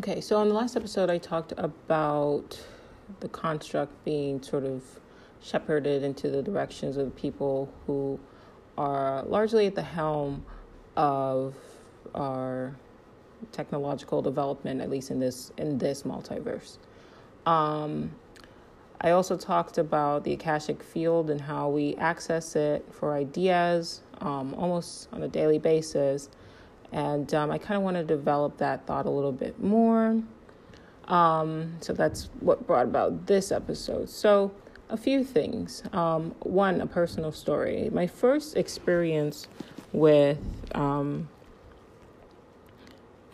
Okay, so in the last episode, I talked about the construct being sort of shepherded into the directions of the people who are largely at the helm of our technological development, at least in this in this multiverse. Um, I also talked about the Akashic field and how we access it for ideas um, almost on a daily basis. And um, I kind of want to develop that thought a little bit more. Um, so that's what brought about this episode. So, a few things. Um, one, a personal story. My first experience with um,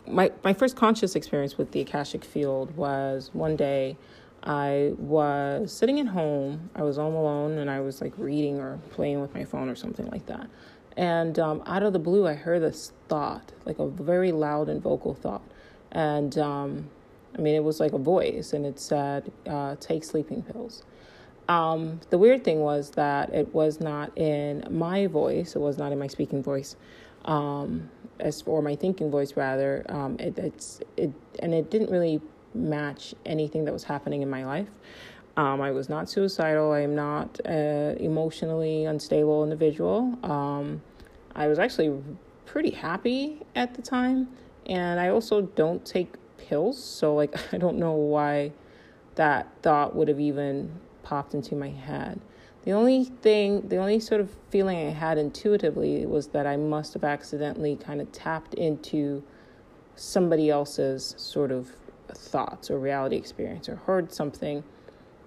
my my first conscious experience with the Akashic field was one day I was sitting at home. I was home alone and I was like reading or playing with my phone or something like that. And um, out of the blue, I heard this thought, like a very loud and vocal thought. And um, I mean, it was like a voice, and it said, uh, "Take sleeping pills." Um, the weird thing was that it was not in my voice. It was not in my speaking voice. Um, as for my thinking voice, rather, um, it, it's it, and it didn't really match anything that was happening in my life. Um, I was not suicidal. I am not an emotionally unstable individual. Um, I was actually pretty happy at the time, and I also don't take pills, so like I don't know why that thought would have even popped into my head. The only thing, the only sort of feeling I had intuitively was that I must have accidentally kind of tapped into somebody else's sort of thoughts or reality experience or heard something,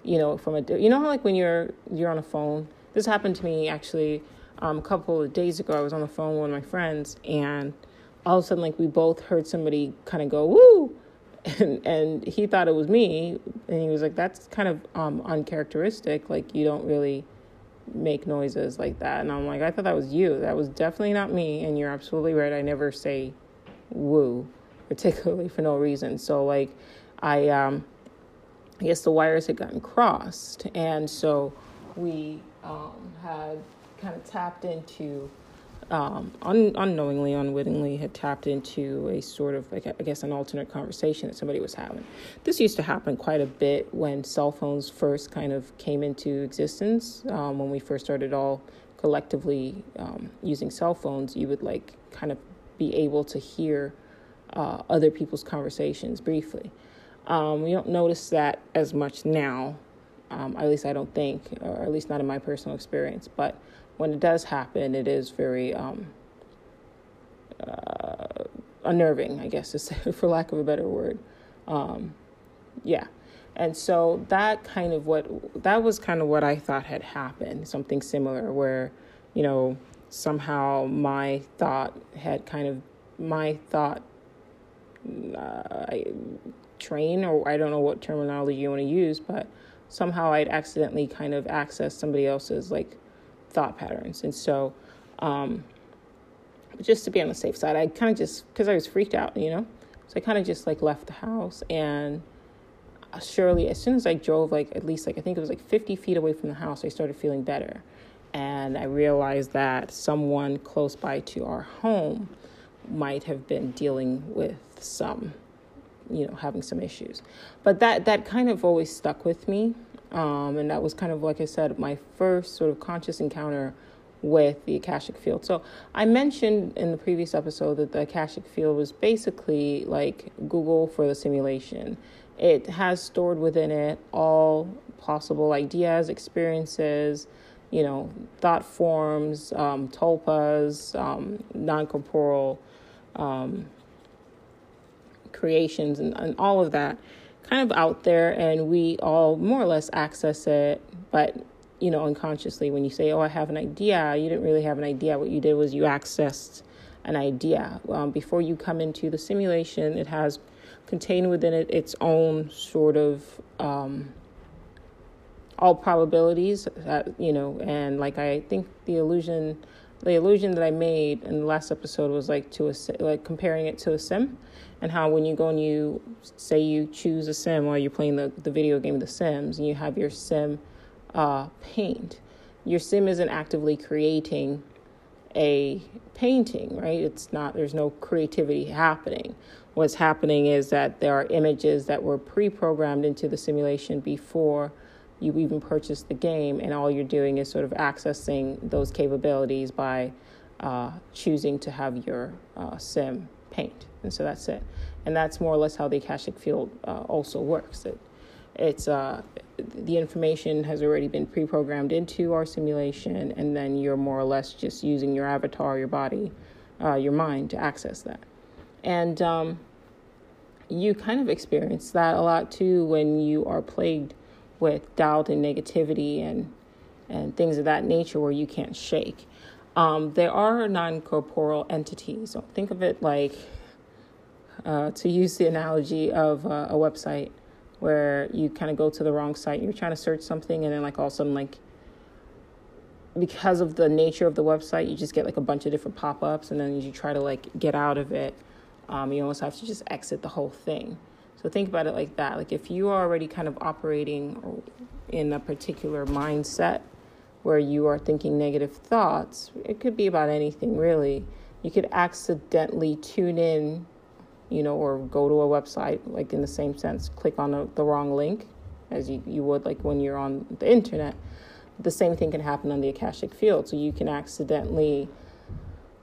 you know, from a you know how like when you're you're on a phone. This happened to me actually um, a couple of days ago. I was on the phone with one of my friends and all of a sudden like we both heard somebody kind of go woo! And and he thought it was me and he was like that's kind of um uncharacteristic like you don't really make noises like that. And i'm like i thought that was you. That was definitely not me and you're absolutely right. I never say woo particularly for no reason. So like i um i guess the wires had gotten crossed and so we um had kind of tapped into um, un- unknowingly, unwittingly, had tapped into a sort of, like, I guess, an alternate conversation that somebody was having. This used to happen quite a bit when cell phones first kind of came into existence. Um, when we first started all collectively um, using cell phones, you would like kind of be able to hear uh, other people's conversations briefly. Um, we don't notice that as much now. Um, at least I don't think, or at least not in my personal experience, but when it does happen, it is very um, uh, unnerving, I guess, to say, for lack of a better word. Um, yeah. And so that kind of what that was kind of what I thought had happened, something similar where, you know, somehow my thought had kind of my thought uh, train or I don't know what terminology you want to use, but somehow I'd accidentally kind of access somebody else's like thought patterns. And so, um, just to be on the safe side, I kind of just, because I was freaked out, you know? So I kind of just like left the house and surely as soon as I drove like at least like I think it was like 50 feet away from the house, I started feeling better. And I realized that someone close by to our home might have been dealing with some, you know, having some issues. But that that kind of always stuck with me. Um, and that was kind of, like I said, my first sort of conscious encounter with the Akashic Field. So I mentioned in the previous episode that the Akashic Field was basically like Google for the simulation. It has stored within it all possible ideas, experiences, you know, thought forms, um, tulpas, um, non corporeal um, creations, and, and all of that kind of out there and we all more or less access it but you know unconsciously. When you say oh i have an idea you didn't really have an idea. What you did was you accessed an idea. Um, before you come into the simulation it has contained within it its own sort of um, all probabilities that, you know and like i think the illusion the illusion that i made in the last episode was like to a like comparing it to a sim and how when you go and you say you choose a sim while you're playing the, the video game The Sims and you have your sim uh, paint, your sim isn't actively creating a painting, right? It's not, there's no creativity happening. what's happening is that there are images that were pre-programmed into the simulation before you even purchase the game, and all you're doing is sort of accessing those capabilities by uh, choosing to have your uh, sim paint. And so that's it. And that's more or less how the Akashic Field uh, also works. It, it's uh, the information has already been pre-programmed into our simulation, and then you're more or less just using your avatar, your body, uh, your mind to access that. And um, you kind of experience that a lot too when you are plagued with doubt and negativity and and things of that nature where you can't shake. Um, there are non corporeal entities. So think of it like, uh, to use the analogy of uh, a website where you kind of go to the wrong site, you're trying to search something, and then like all of a sudden, like, because of the nature of the website, you just get like a bunch of different pop ups, and then you try to like get out of it. Um, you almost have to just exit the whole thing. So think about it like that. Like if you are already kind of operating in a particular mindset where you are thinking negative thoughts, it could be about anything really. You could accidentally tune in, you know, or go to a website, like in the same sense, click on a, the wrong link as you, you would like when you're on the internet. The same thing can happen on the Akashic field. So you can accidentally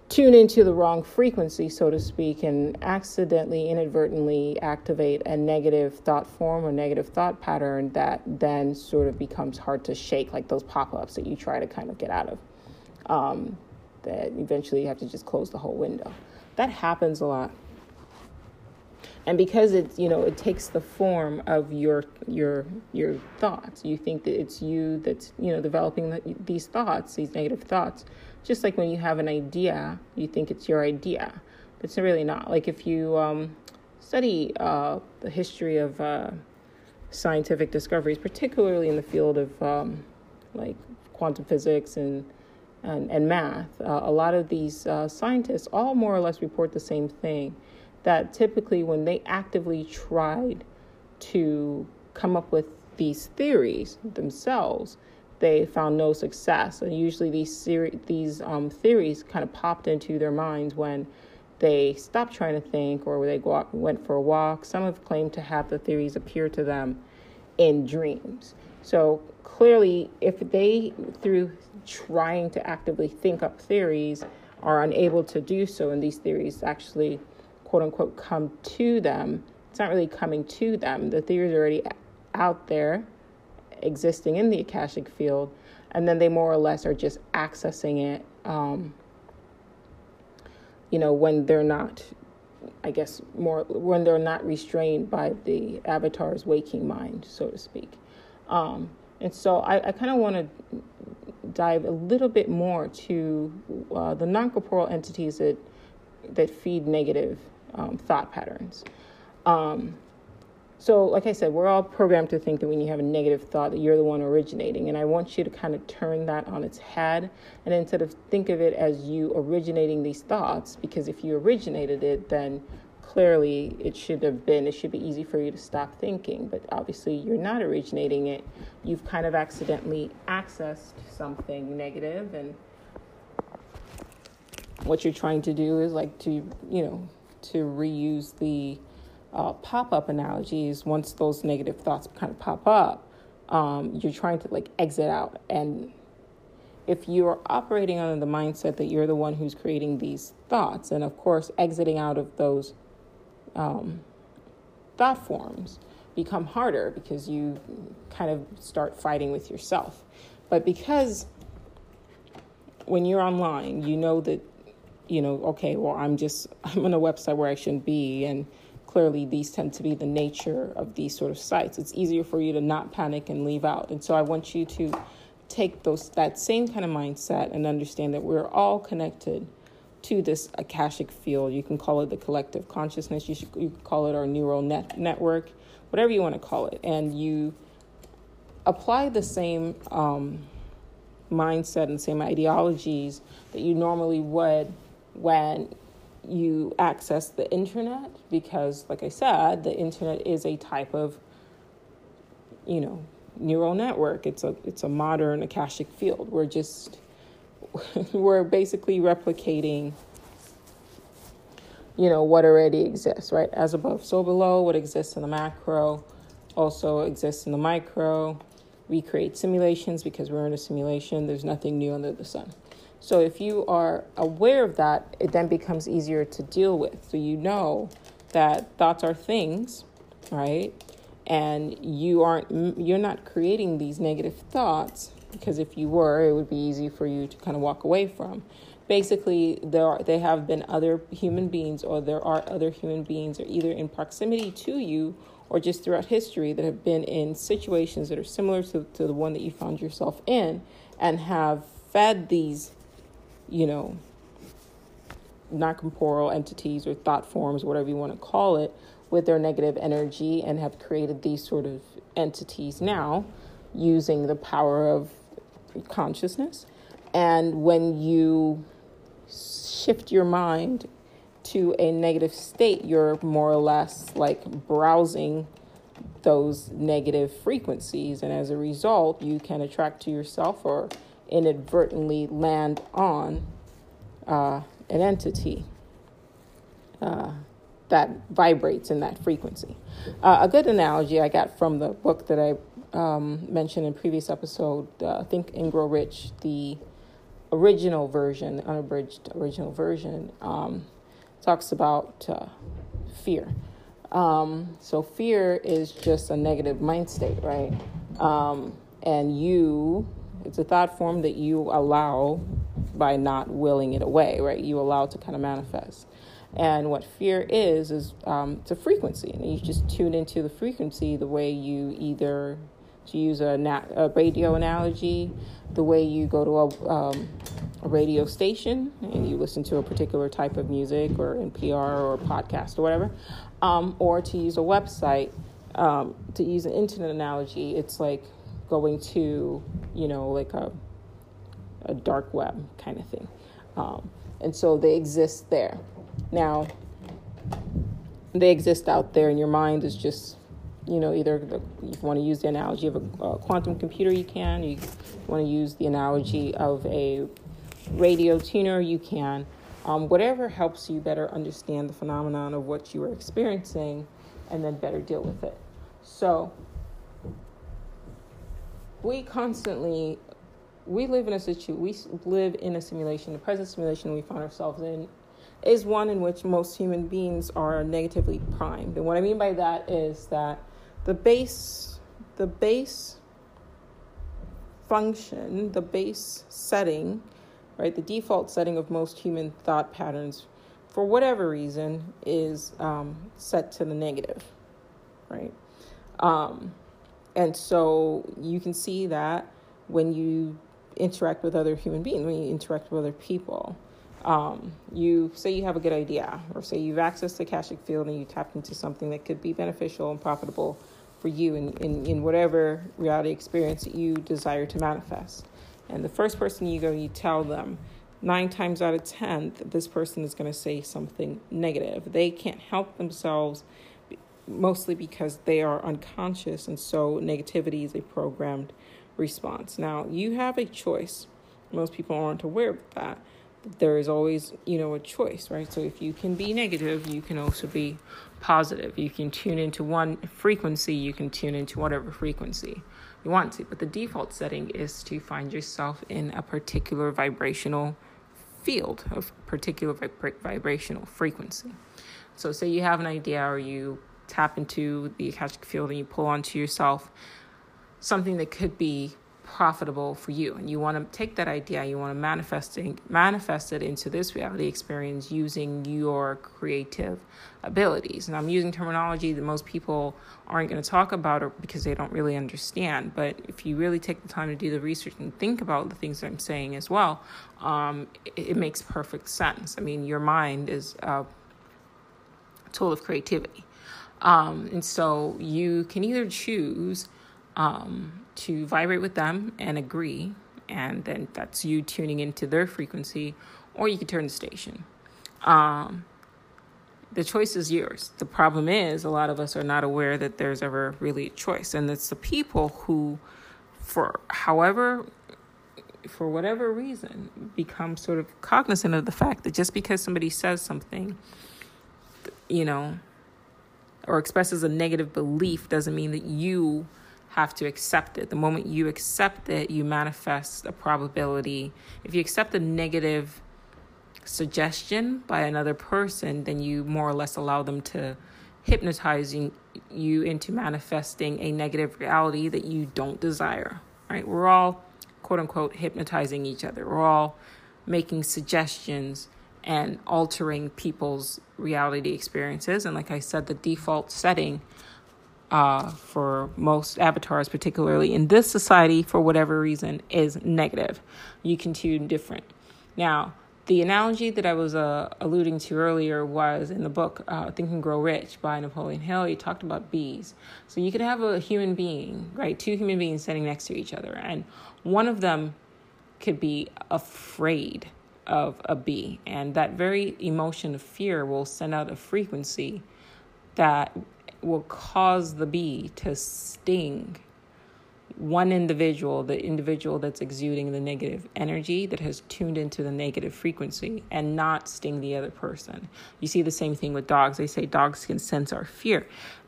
tune into the wrong frequency, so to speak, and accidentally, inadvertently activate a negative thought form or negative thought pattern that then sort of becomes hard to shake, like those pop ups that you try to kind of get out of. Um, that eventually you have to just close the whole window. That happens a lot. And because it's you know it takes the form of your your your thoughts, you think that it's you that's you know developing the, these thoughts, these negative thoughts just like when you have an idea, you think it's your idea, but it's really not. Like if you um, study uh, the history of uh, scientific discoveries, particularly in the field of um, like quantum physics and and, and math, uh, a lot of these uh, scientists all more or less report the same thing. That typically, when they actively tried to come up with these theories themselves, they found no success. And usually these seri- these um, theories kind of popped into their minds when they stopped trying to think or they went for a walk. Some have claimed to have the theories appear to them in dreams. So clearly, if they, through trying to actively think up theories, are unable to do so, and these theories actually, quote unquote, come to them, it's not really coming to them. The theories are already out there existing in the Akashic field, and then they more or less are just accessing it, um, you know, when they're not, I guess, more when they're not restrained by the avatar's waking mind, so to speak. Um, and so I, I kind of want to dive a little bit more to uh, the non corporeal entities that that feed negative um, thought patterns. Um, so, like I said, we're all programmed to think that when you have a negative thought, that you're the one originating. And I want you to kind of turn that on its head and instead of think of it as you originating these thoughts, because if you originated it, then clearly it should have been, it should be easy for you to stop thinking. But obviously, you're not originating it. You've kind of accidentally accessed something negative, and what you're trying to do is like to, you know, to reuse the uh, pop up analogies, once those negative thoughts kind of pop up, um, you're trying to like exit out. And if you're operating under the mindset that you're the one who's creating these thoughts, and of course, exiting out of those um, thought forms become harder because you kind of start fighting with yourself. But because when you're online, you know that, you know, okay, well, I'm just, I'm on a website where I shouldn't be, and clearly these tend to be the nature of these sort of sites. It's easier for you to not panic and leave out. And so I want you to take those that same kind of mindset and understand that we're all connected to this akashic field. You can call it the collective consciousness. You should you can call it our neural net network, whatever you want to call it, and you apply the same um, mindset and same ideologies that you normally would when you access the internet because, like I said, the internet is a type of, you know, neural network. It's a it's a modern akashic field. We're just we're basically replicating you know, what already exists, right? As above, so below, what exists in the macro also exists in the micro. We create simulations because we're in a simulation. There's nothing new under the sun. So if you are aware of that, it then becomes easier to deal with. So you know that thoughts are things, right? And you aren't you're not creating these negative thoughts because if you were, it would be easy for you to kind of walk away from. Basically, there are they have been other human beings or there are other human beings are either in proximity to you or just throughout history that have been in situations that are similar to, to the one that you found yourself in and have fed these you know, non corporeal entities or thought forms, whatever you want to call it, with their negative energy and have created these sort of entities now using the power of consciousness. And when you shift your mind to a negative state, you're more or less like browsing those negative frequencies. And as a result, you can attract to yourself or inadvertently land on uh, an entity uh, that vibrates in that frequency. Uh, a good analogy I got from the book that I um, mentioned in previous episode, uh, Think and Grow Rich, the original version, the unabridged original version, um, talks about uh, fear. Um, so fear is just a negative mind state, right? Um, and you it's a thought form that you allow by not willing it away, right? You allow it to kind of manifest. And what fear is, is um, it's a frequency. And you just tune into the frequency the way you either, to use a, a radio analogy, the way you go to a, um, a radio station and you listen to a particular type of music or NPR or podcast or whatever, um, or to use a website. Um, to use an internet analogy, it's like going to, you know, like a, a dark web kind of thing. Um, and so they exist there. Now, they exist out there, and your mind is just, you know, either the, you want to use the analogy of a, a quantum computer, you can. You want to use the analogy of a radio tuner, you can. Um, whatever helps you better understand the phenomenon of what you are experiencing and then better deal with it. So, we constantly we live in a situ we live in a simulation the present simulation we find ourselves in is one in which most human beings are negatively primed. And what i mean by that is that the base the base function the base setting right the default setting of most human thought patterns for whatever reason is um, set to the negative right? Um, and so you can see that when you interact with other human beings, when you interact with other people. Um, you say you have a good idea, or say you've accessed the Akashic field and you tapped into something that could be beneficial and profitable for you in, in, in whatever reality experience that you desire to manifest. And the first person you go, you tell them, nine times out of ten, this person is going to say something negative. They can't help themselves mostly because they are unconscious, and so negativity is a programmed response. Now, you have a choice. Most people aren't aware of that. There is always, you know, a choice, right? So if you can be negative, you can also be positive. You can tune into one frequency, you can tune into whatever frequency you want to. But the default setting is to find yourself in a particular vibrational field of particular vib- vibrational frequency. So, say you have an idea or you tap into the Akashic field and you pull onto yourself something that could be profitable for you. And you want to take that idea you want to manifest it, manifest it into this reality experience using your creative abilities. And i'm using terminology that most people aren't going to talk about or because they don't really understand. But if you really take the time to do the research and think about the things that i'm saying as well um, it, it, makes perfect sense. I mean your mind is a tool of creativity um, and so you can either choose um, to vibrate with them and agree, and then that's you tuning into their frequency, or you can turn the station. Um, the choice is yours. The problem is, a lot of us are not aware that there's ever really a choice, and it's the people who, for however for whatever reason, become sort of cognizant of the fact that just because somebody says something you know, or expresses a negative belief doesn't mean that you have to accept it. The moment you accept it, you manifest a probability. If you accept a negative suggestion by another person, then you more or less allow them to hypnotize you into manifesting a negative reality that you don't desire. Right? We're all quote unquote hypnotizing each other. We're all making suggestions and altering people's reality experiences. And like I said, the default setting uh, for most avatars, particularly in this society, for whatever reason, is negative. You can tune different. Now, the analogy that I was uh, alluding to earlier was in the book uh, Think and Grow Rich by Napoleon Hill. He talked about bees. So you could have a human being, right? Two human beings sitting next to each other, and one of them could be afraid of a bee, and that very emotion of fear will send out a frequency that will cause the bee to sting one individual, the individual that's exuding the negative energy that has tuned into the negative frequency and not sting the other person. You see the same thing with dogs. They say dogs can sense our fear.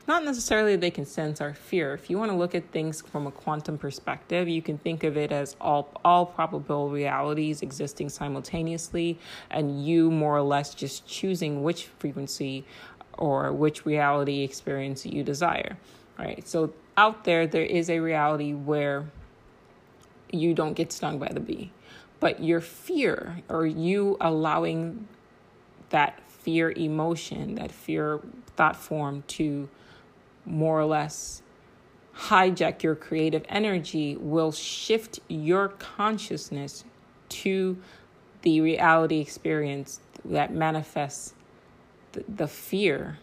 Not necessarily they can sense our fear. If you want to look at things from a quantum perspective, you can think of it as all all probable realities existing simultaneously and you more or less just choosing which frequency or which reality experience you desire. Right? So out there, there is a reality where you don't get stung by the bee, but your fear or you allowing that fear emotion, that fear thought form to more or less hijack your creative energy will shift your consciousness to the reality experience that manifests the, the fear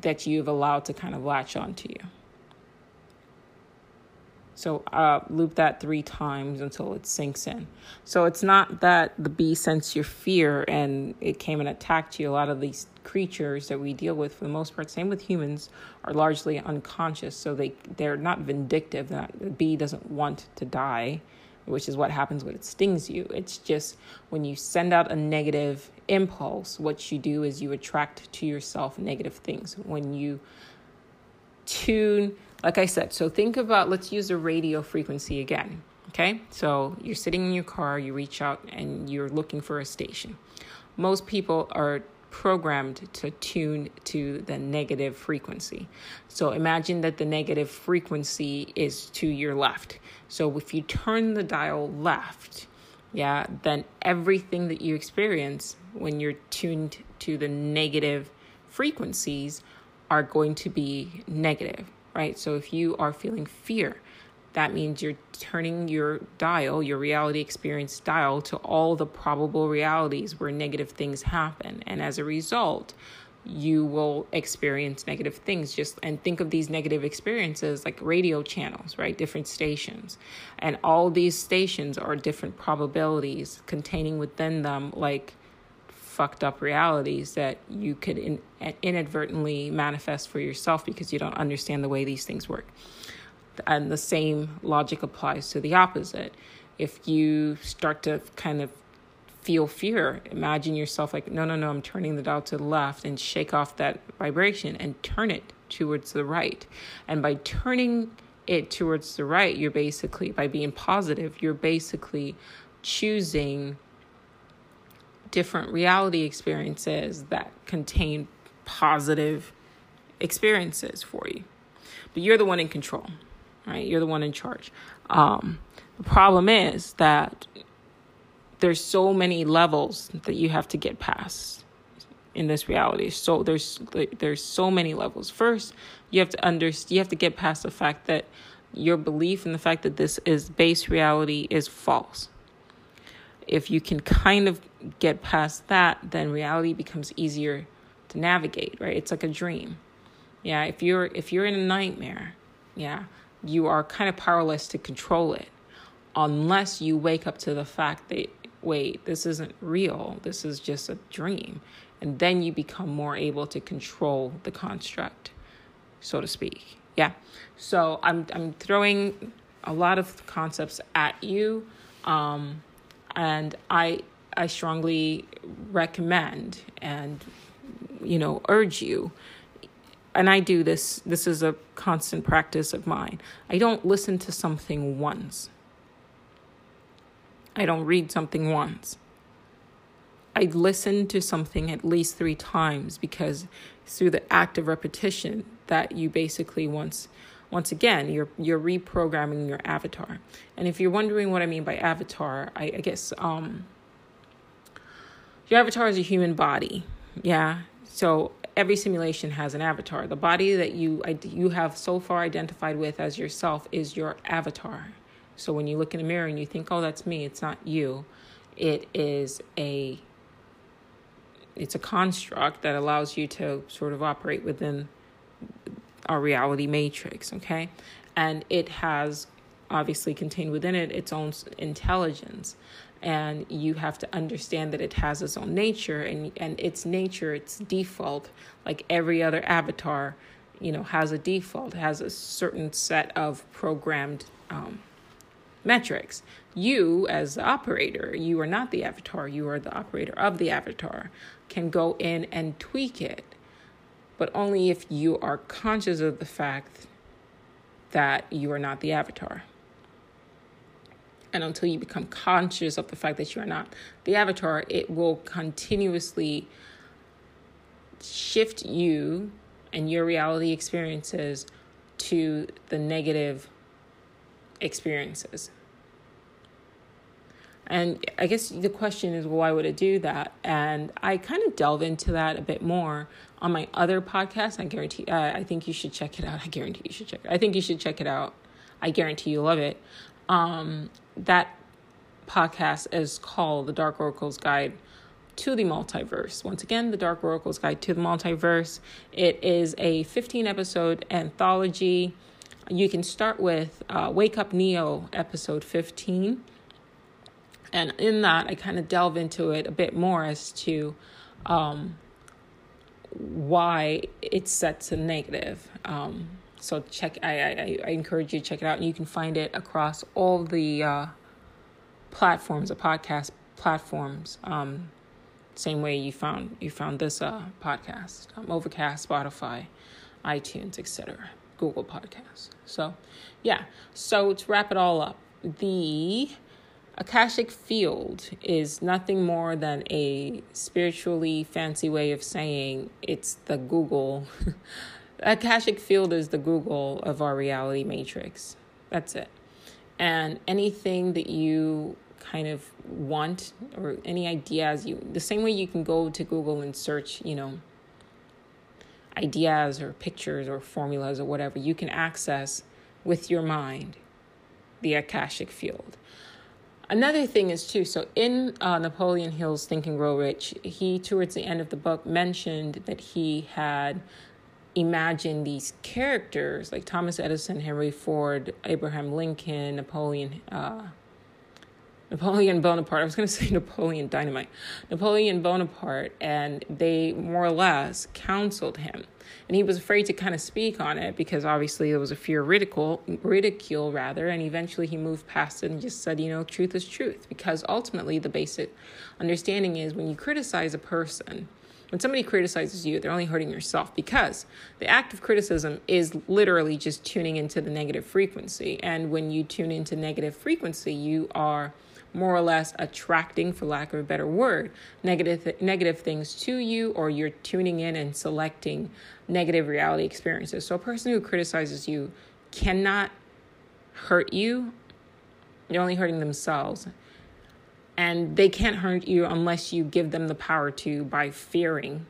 that you've allowed to kind of latch onto you. So uh, loop that three times until it sinks in. So it's not that the bee sensed your fear and it came and attacked you. A lot of these creatures that we deal with, for the most part, same with humans, are largely unconscious. So they they're not vindictive. That the bee doesn't want to die which is what happens when it stings you. It's just when you send out a negative impulse, what you do is you attract to yourself negative things. When you tune, like I said, so think about let's use a radio frequency again. Okay, so you're sitting in your car, you reach out and you're looking for a station. Most people are programmed to tune to the negative frequency. So imagine that the negative frequency is to your left. So if you turn the dial left, yeah, then everything that you experience when you're tuned to the negative frequencies are going to be negative, right? So if you are feeling fear, that means you're turning your dial, your reality experience dial, to all the probable realities where negative things happen. And as a result, you will experience negative things just and think of these negative experiences like radio channels right different stations and all these stations are different probabilities containing within them like fucked up realities that you could in, inadvertently manifest for yourself because you don't understand the way these things work and the same logic applies to the opposite. If you start to kind of feel fear, imagine yourself like, no, no, no, I'm turning the dial to the left and shake off that vibration and turn it towards the right. And by turning it towards the right, you're basically, by being positive, you're basically choosing different reality experiences that contain positive experiences for you. But you're the one in control right? You're the one in charge. Um, the problem is that there's so many levels that you have to get past in this reality. So there's there's so many levels. First, you have to under you have to get past the fact that your belief in the fact that this is base reality is false. If you can kind of get past that, then reality becomes easier to navigate, right? It's like a dream. Yeah, if you're if you're in a nightmare, yeah, you are kind of powerless to control it unless you wake up to the fact that, wait, this isn't real, this is just a dream. And then you become more able to control the construct, so to speak. Yeah. So I'm, I'm throwing a lot of concepts at you. Um, and I, I strongly recommend and you know, urge you. And I do this, this is a constant practice of mine. I don't listen to something once. I don't read something once. I listen to something at least three times because through the act of repetition that you basically once once again you're you're reprogramming your avatar. And if you're wondering what I mean by avatar, I, I guess um your avatar is a human body. Yeah. So every simulation has an avatar. The body that you you have so far identified with as yourself is your avatar. So when you look in the mirror and you think, "Oh, that's me," it's not you. It is a it's a construct that allows you to sort of operate within our reality matrix, okay? And it has obviously contained within it its own intelligence. And you have to understand that it has its own nature and and its nature its default like every other avatar you know has a default has a certain set of programmed um, metrics. You as the operator you are not the avatar you are the operator of the avatar can go in and tweak it but only if you are conscious of the fact that you are not the avatar and until you become conscious of the fact that you are not the avatar, it will continuously shift you and your reality experiences to the negative experiences. And I guess the question is, why would it do that? And I kind of delve into that a bit more on my other podcast. I guarantee, uh, I think you should check it out. I guarantee you should check it. I think you should check it out. I guarantee you'll love it. Um, that podcast is called The Dark Oracle's Guide to the Multiverse. Once again, The Dark Oracle's Guide to the Multiverse. It is a 15 episode anthology. You can start with uh, Wake Up Neo, episode 15. And in that, I kind of delve into it a bit more as to um, why it's set to negative. Um, so check I, I, I encourage you to check it out you can find it across all the uh, platforms the podcast platforms um, same way you found you found this uh, podcast um, overcast spotify itunes etc google podcasts so yeah so to wrap it all up the akashic field is nothing more than a spiritually fancy way of saying it's the google Akashic Field is the Google of our reality matrix. That's it. And anything that you kind of want or any ideas you the same way you can go to Google and search, you know, ideas or pictures or formulas or whatever, you can access with your mind the Akashic field. Another thing is too, so in uh, Napoleon Hill's Think and Grow Rich, he towards the end of the book mentioned that he had imagined these characters like Thomas Edison, Henry Ford, Abraham Lincoln, Napoleon, uh, Napoleon Bonaparte. I was going to say Napoleon Dynamite, Napoleon Bonaparte, and they more or less counseled him. And he was afraid to kind of speak on it because obviously there was a fear of ridicule, ridicule rather. And eventually he moved past it and just said, you know, truth is truth. Because ultimately the basic understanding is when you criticize a person, when somebody criticizes you, they're only hurting yourself because the act of criticism is literally just tuning into the negative frequency. And when you tune into negative frequency, you are more or less attracting, for lack of a better word, negative things to you, or you're tuning in and selecting negative reality experiences. So a person who criticizes you cannot hurt you; they're only hurting themselves and they can't hurt you unless you give them the power to by fearing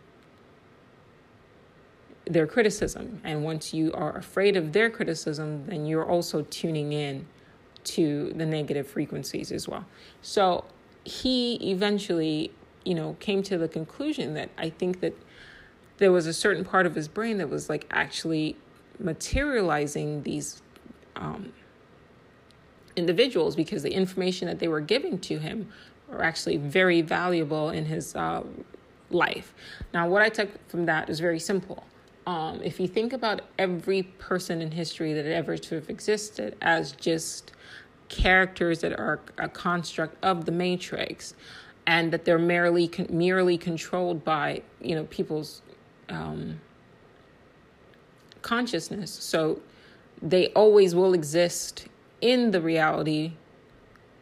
their criticism. And once you are afraid of their criticism, then you're also tuning in to the negative frequencies as well. So he eventually, you know, came to the conclusion that I think that there was a certain part of his brain that was like actually materializing these um, individuals because the information that they were giving to him were actually very valuable in his uh, life. Now, what I took from that is very simple. Um, if you think about every person in history that ever sort of existed as just characters that are a construct of the matrix and that they're merely merely controlled by you know people's um, consciousness. So they always will exist in the reality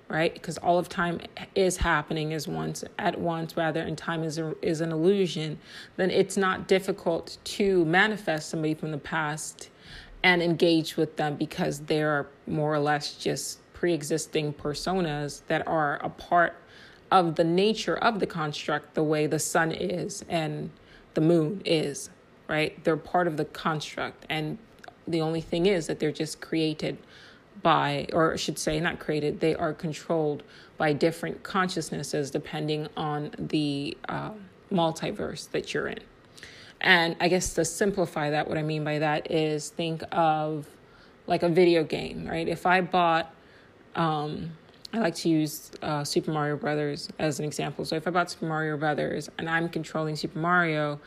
right because all of time is happening as once at once rather and time is a, is an illusion then it's not difficult to manifest somebody from the past and engage with them because they're more or less just pre-existing personas that are a part of the nature of the construct the way the sun is and the moon is right they're part of the construct and the only thing is that they're just created by, or I should say, not created, they are controlled by different consciousnesses depending on the uh, multiverse that you're in. And I guess to simplify that, what I mean by that is think of like a video game, right? If I bought, um, I like to use uh, Super Mario Brothers as an example. So if I bought Super Mario Brothers and I'm controlling Super Mario,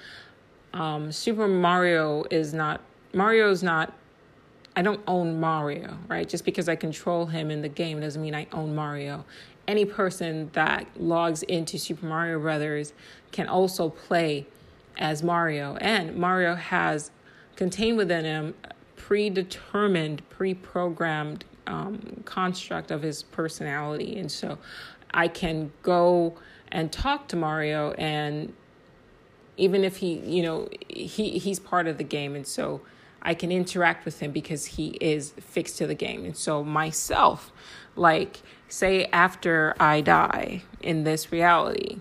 um, Super Mario is not Mario is not I don't own Mario, right? Just because I control him in the game doesn't mean I own Mario. Any person that logs into Super Mario Brothers can also play as Mario, and Mario has contained within him predetermined, pre-programmed um, construct of his personality, and so I can go and talk to Mario, and even if he, you know, he he's part of the game, and so I can interact with him because he is fixed to the game. And so, myself, like, say, after I die in this reality,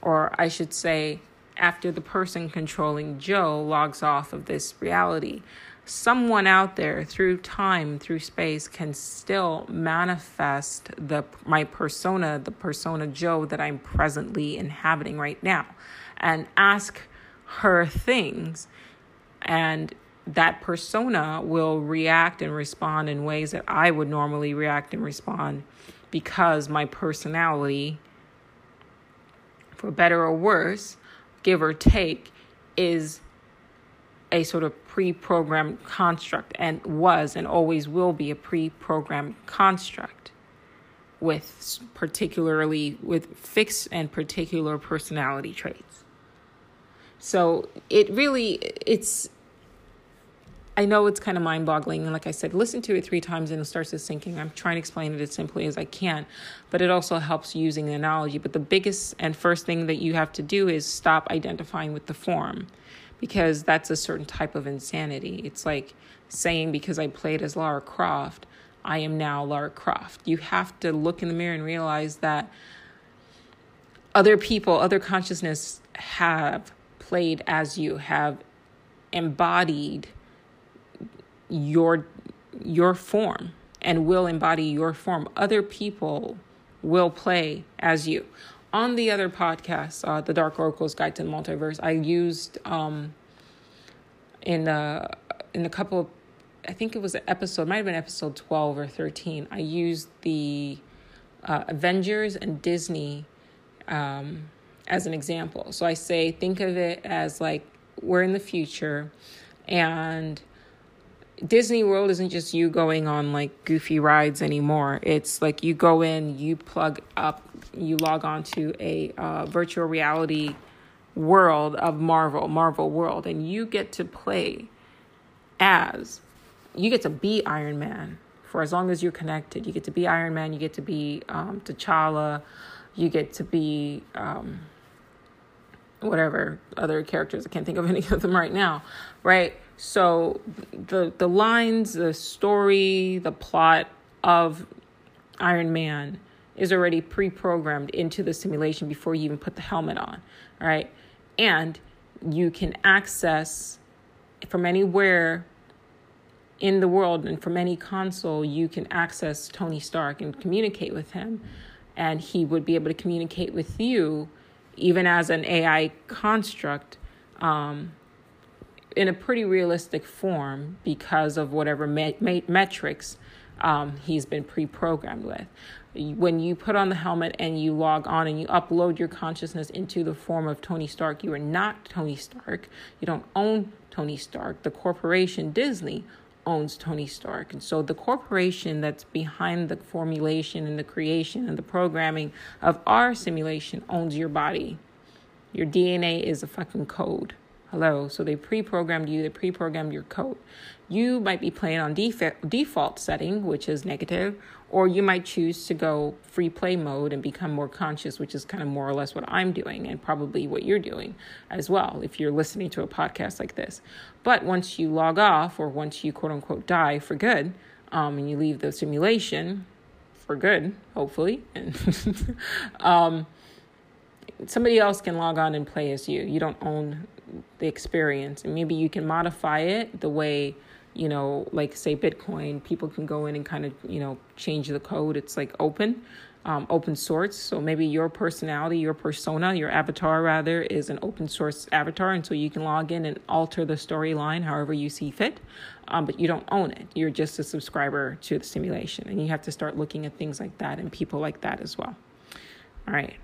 or I should say, after the person controlling Joe logs off of this reality, someone out there through time, through space, can still manifest the my persona, the persona Joe that I'm presently inhabiting right now, and ask her things. And that persona will react and respond in ways that I would normally react and respond because my personality, for better or worse, give or take, is a sort of pre programmed construct and was and always will be a pre programmed construct with particularly with fixed and particular personality traits. So it really it's I know it's kind of mind boggling. And like I said, listen to it three times and it starts to sinking. I'm trying to explain it as simply as I can, but it also helps using the analogy. But the biggest and first thing that you have to do is stop identifying with the form because that's a certain type of insanity. It's like saying, because I played as Lara Croft, I am now Lara Croft. You have to look in the mirror and realize that other people, other consciousness have played as you, have embodied your your form and will embody your form. Other people will play as you. On the other podcast, uh, the Dark Oracle's Guide to the Multiverse, I used um, in a in a couple of, I think it was an episode, might have been episode twelve or thirteen. I used the uh, Avengers and Disney um, as an example. So I say, think of it as like we're in the future, and Disney World isn't just you going on like goofy rides anymore. It's like you go in, you plug up, you log on to a uh, virtual reality world of Marvel, Marvel World, and you get to play as, you get to be Iron Man for as long as you're connected. You get to be Iron Man, you get to be um, T'Challa, you get to be um, whatever other characters. I can't think of any of them right now, right? So the the lines, the story, the plot of Iron Man is already pre-programmed into the simulation before you even put the helmet on, right? And you can access from anywhere in the world and from any console you can access Tony Stark and communicate with him and he would be able to communicate with you even as an AI construct um, in a pretty realistic form because of whatever me- me- metrics um, he's been pre-programmed with when you put on the helmet and you log on and you upload your consciousness into the form of Tony Stark, you are not Tony Stark. You don't own Tony Stark. The corporation Disney owns Tony Stark. And so the corporation that's behind the formulation and the creation and the programming of our simulation owns your body. Your DNA is a fucking code Hello. So they pre programmed you, they pre programmed your code. You might be playing on def- default setting, which is negative, or you might choose to go free play mode and become more conscious, which is kind of more or less what I'm doing and probably what you're doing as well if you're listening to a podcast like this. But once you log off or once you quote unquote die for good um, and you leave the simulation for good, hopefully, and um, somebody else can log on and play as you. You don't own the experience, and maybe you can modify it the way you know, like say Bitcoin, people can go in and kind of, you know, change the code. It's like open, um, open source. So maybe your personality, your persona, your avatar rather, is an open source avatar. And so you can log in and alter the storyline however you see fit. Um, but you don't own it. You're just a subscriber to the simulation. And you have to start looking at things like that and people like that as well. All right.